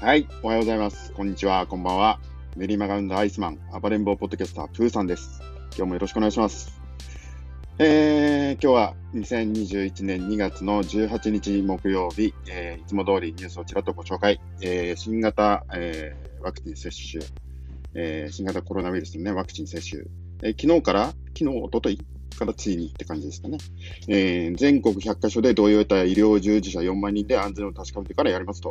はい、おはようございます。こんにちは、こんばんは。練馬ガウンドアイスマン、暴れん坊ポッドキャスター、プーさんです。今日もよろしくお願いします。えー、今日は2021年2月の18日木曜日、えーいつも通りニュースをちらっとご紹介、えー新型、えーワクチン接種、えー新型コロナウイルスの、ね、ワクチン接種、えー昨日から、昨日、おとといからついにって感じですかね。えー全国100カ所で同様た医療従事者4万人で安全を確かめてからやりますと。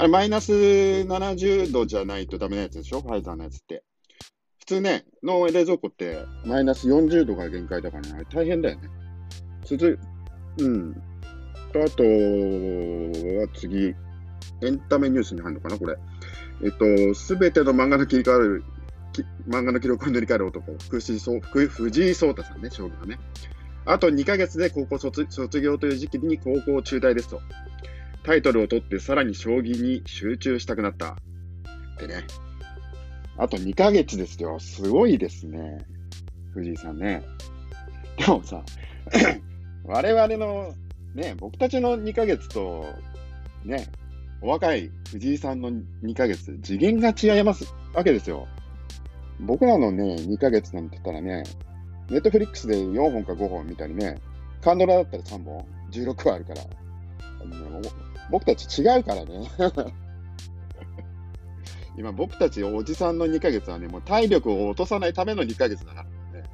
あれ、マイナス70度じゃないとダメなやつでしょ？ファイザーのやつって。普通ね、の冷蔵庫ってマイナス40度が限界だからね、あれ大変だよね。続うん。あとは次、エンタメニュースに入るのかな？これ。えっと、すべての漫画の切り替わる、漫画の記録を塗り替える男、福士そ福藤井聡太さんね、将棋のね。あと2ヶ月で高校卒卒業という時期に高校中退ですと。タイトルを取ってさらに将棋に集中したくなった。でね。あと2ヶ月ですよ。すごいですね。藤井さんね。でもさ、我々の、ね、僕たちの2ヶ月と、ね、お若い藤井さんの2ヶ月、次元が違いますわけですよ。僕らのね、2ヶ月なんて言ったらね、ネットフリックスで4本か5本見たりね、韓ドラだったら3本、16話あるから、僕たち違うからね。今僕たちおじさんの2ヶ月はね、もう体力を落とさないための2ヶ月だからね。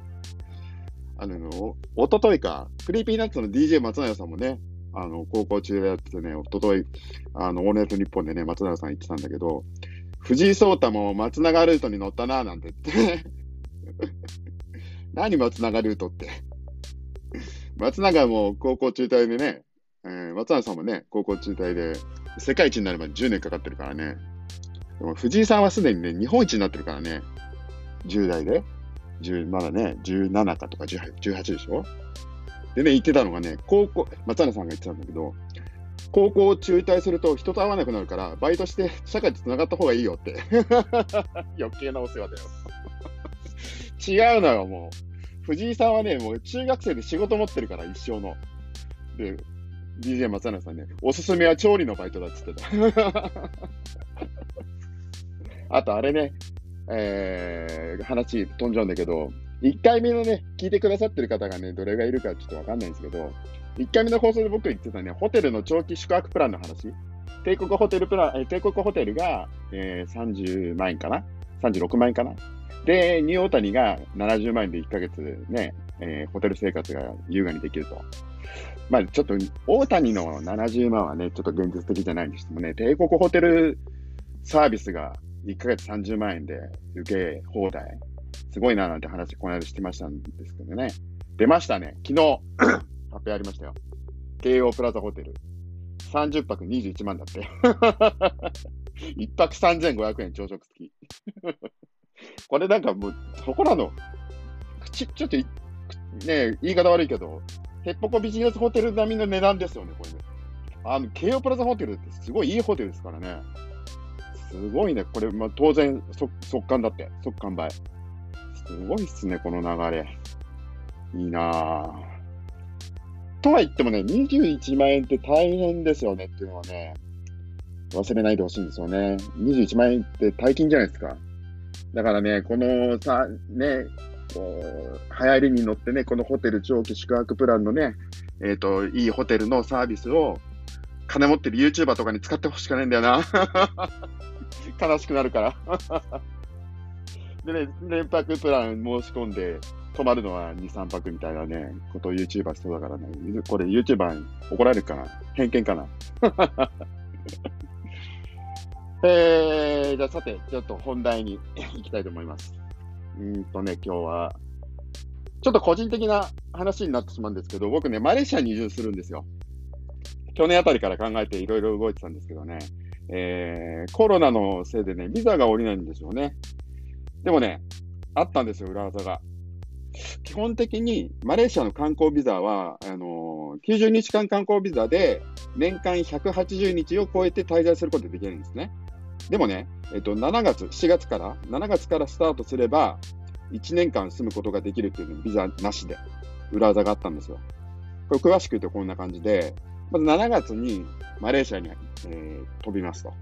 あの、おおとといか、 Creepy Nuts の DJ 松永さんもね、あの、高校中でやっててね、おととい、あの、オールナイトニッポンでね、松永さん言ってたんだけど、藤井聡太も松永ルートに乗ったなぁ、なんて言って。何松永ルートって。松永も高校中退でね、えー松永さんもね、高校中退で、世界一になるまで10年かかってるからね。でも藤井さんはすでにね、日本一になってるからね。10代で。10まだね、17かとか18 18でしょでね、言ってたのがね、高校、松永さんが言ってたんだけど、高校を中退すると人と会わなくなるから、バイトして社会と繋がった方がいいよって。余計なお世話だよ。違うのよ、もう。藤井さんはね、もう中学生で仕事持ってるから、一生の。で、DJ 松永さんね、おすすめは調理のバイトだっつってた。あとあれね、えー、話飛んじゃうんだけど、1回目のね、聞いてくださってる方がね、どれがいるかちょっとわかんないんですけど、1回目の放送で僕言ってたね、ホテルの長期宿泊プランの話。帝国ホテルプラン、え帝国ホテルが、えー30万円かな ?36 万円かなで、ニューオータニが70万円で1ヶ月ね、えーホテル生活が優雅にできると。まあちょっと、大谷の70万はね、ちょっと現実的じゃないにしてもね、帝国ホテルサービスが1ヶ月30万円で受け放題。すごいななんて話、この間してましたんですけどね。出ましたね。昨日、発表ありましたよ。京王プラザホテル。30泊21万だって。1泊3500円朝食付き。これなんかもう、そこらの、ちちょっとい、ね言い方悪いけど、ヘッポコビジネスホテル並みの値段ですよね、これね。あの、京王プラザホテルってすごいいいホテルですからね。すごいね、これ、まあ、当然、そ速乾だって、速乾売。すごいっすね、この流れ。いいなぁ。とは言ってもね、21万円って大変ですよねっていうのはね、忘れないでほしいんですよね。21万円って大金じゃないですか。だからね、このさ、ね、こう流行りに乗ってね、このホテル長期宿泊プランのね、えっ、と、いいホテルのサービスを、金持ってる YouTuber とかに使ってほしくないんだよな。悲しくなるから。でね、連泊プラン申し込んで、泊まるのは2、3泊みたいなね、ことを YouTuber しそうだからね。これ YouTuber に怒られるかな？偏見かな？えー、じゃあさて、ちょっと本題に行きたいと思います。うんとね、今日は、ちょっと個人的な話になってしまうんですけど、僕ね、マレーシアに移住するんですよ。去年あたりから考えていろいろ動いてたんですけどね、えー、コロナのせいでね、ビザが下りないんですよね。でもね、あったんですよ、裏技が。基本的にマレーシアの観光ビザは、あのー90日間観光ビザで年間180日を超えて滞在することができるんですね。でもね、えっと、7月、7月から、7月からスタートすれば、1年間住むことができるっていうビザなしで、裏技があったんですよ。これ詳しく言うとこんな感じで、まず7月にマレーシアに、えー飛びますと。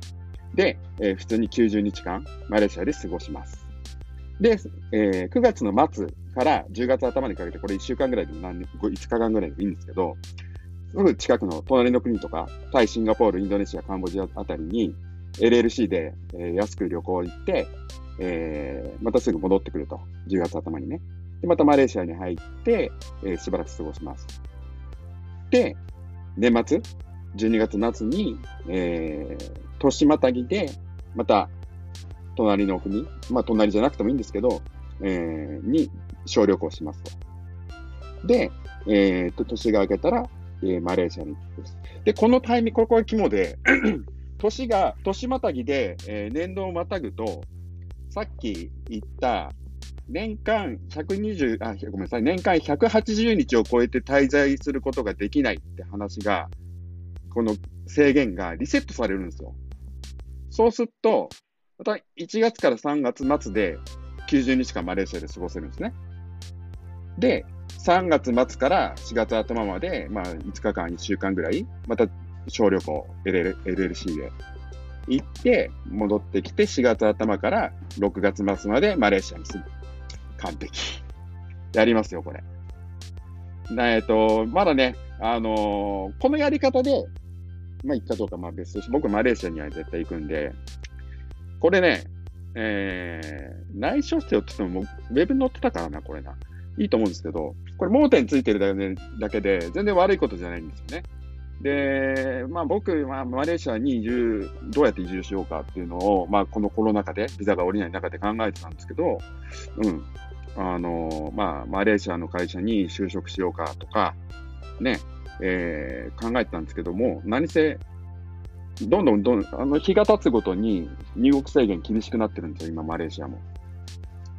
で、えー普通に90日間、マレーシアで過ごします。で、えー9月の末から10月頭にかけて、これ1週間ぐらいでも何5日間ぐらいでもいいんですけど、すぐ近くの隣の国とか、タイ、シンガポール、インドネシア、カンボジアあたりに、LLC で、えー安く旅行行って、えーまたすぐ戻ってくると。10月頭にね。で、またマレーシアに入って、えーしばらく過ごします。で、年末、12月末に、えー年またぎで、また、隣の国、まあ、隣じゃなくてもいいんですけど、えーに小旅行しますと。で、えーと、年が明けたら、えーマレーシアに行くです。で、このタイミング、ここが肝で、年が、年またぎで、えー年度をまたぐと、さっき言った、年間120、あ、ごめんなさい、年間180日を超えて滞在することができないって話が、この制限がリセットされるんですよ。そうすると、また1月から3月末で90日間マレーシアで過ごせるんですね。で、3月末から4月頭まで、まあ5日間、1週間ぐらい、また小旅行、LL LLC で行って、戻ってきて4月頭から6月末までマレーシアに住む。完璧。やりますよ、これ。なえっと、まだね、あのーこのやり方で、まあ行くかどうかまあ別として、僕マレーシアには絶対行くんで、これね、えー、内緒してよって言っても、ウェブに載ってたからな、これな。いいと思うんですけど、これ盲点ついてるだけで、全然悪いことじゃないんですよね。で、まあ僕、まあ、マレーシアに移住、どうやって移住しようかっていうのを、まあこのコロナ禍で、ビザが下りない中で考えてたんですけど、うん。あの、まあ、マレーシアの会社に就職しようかとか、ね、えー考えてたんですけども、何せ、どんどんどん、あの、日が経つごとに入国制限厳しくなってるんですよ、今、マレーシアも。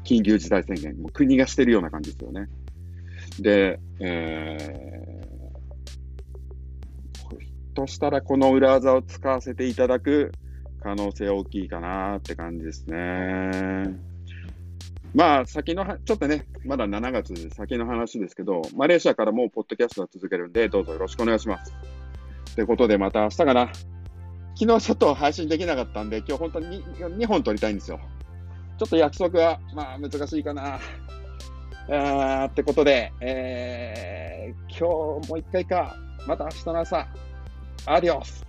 緊急事態宣言、もう国がしてるような感じですよね。で、えー、ひょっとしたらこの裏技を使わせていただく可能性大きいかなって感じですね。まあ、先のは、ちょっとね、まだ7月先の話ですけど、マレーシアからもうポッドキャストは続けるんで、どうぞよろしくお願いします。ということで、また明日かな。昨日ちょっと配信できなかったんで、今日本当に 2, 本撮りたいんですよ。ちょっと約束は、まあ、難しいかな。あーってことで、えー、今日もう一回か、また明日の朝、アディオス。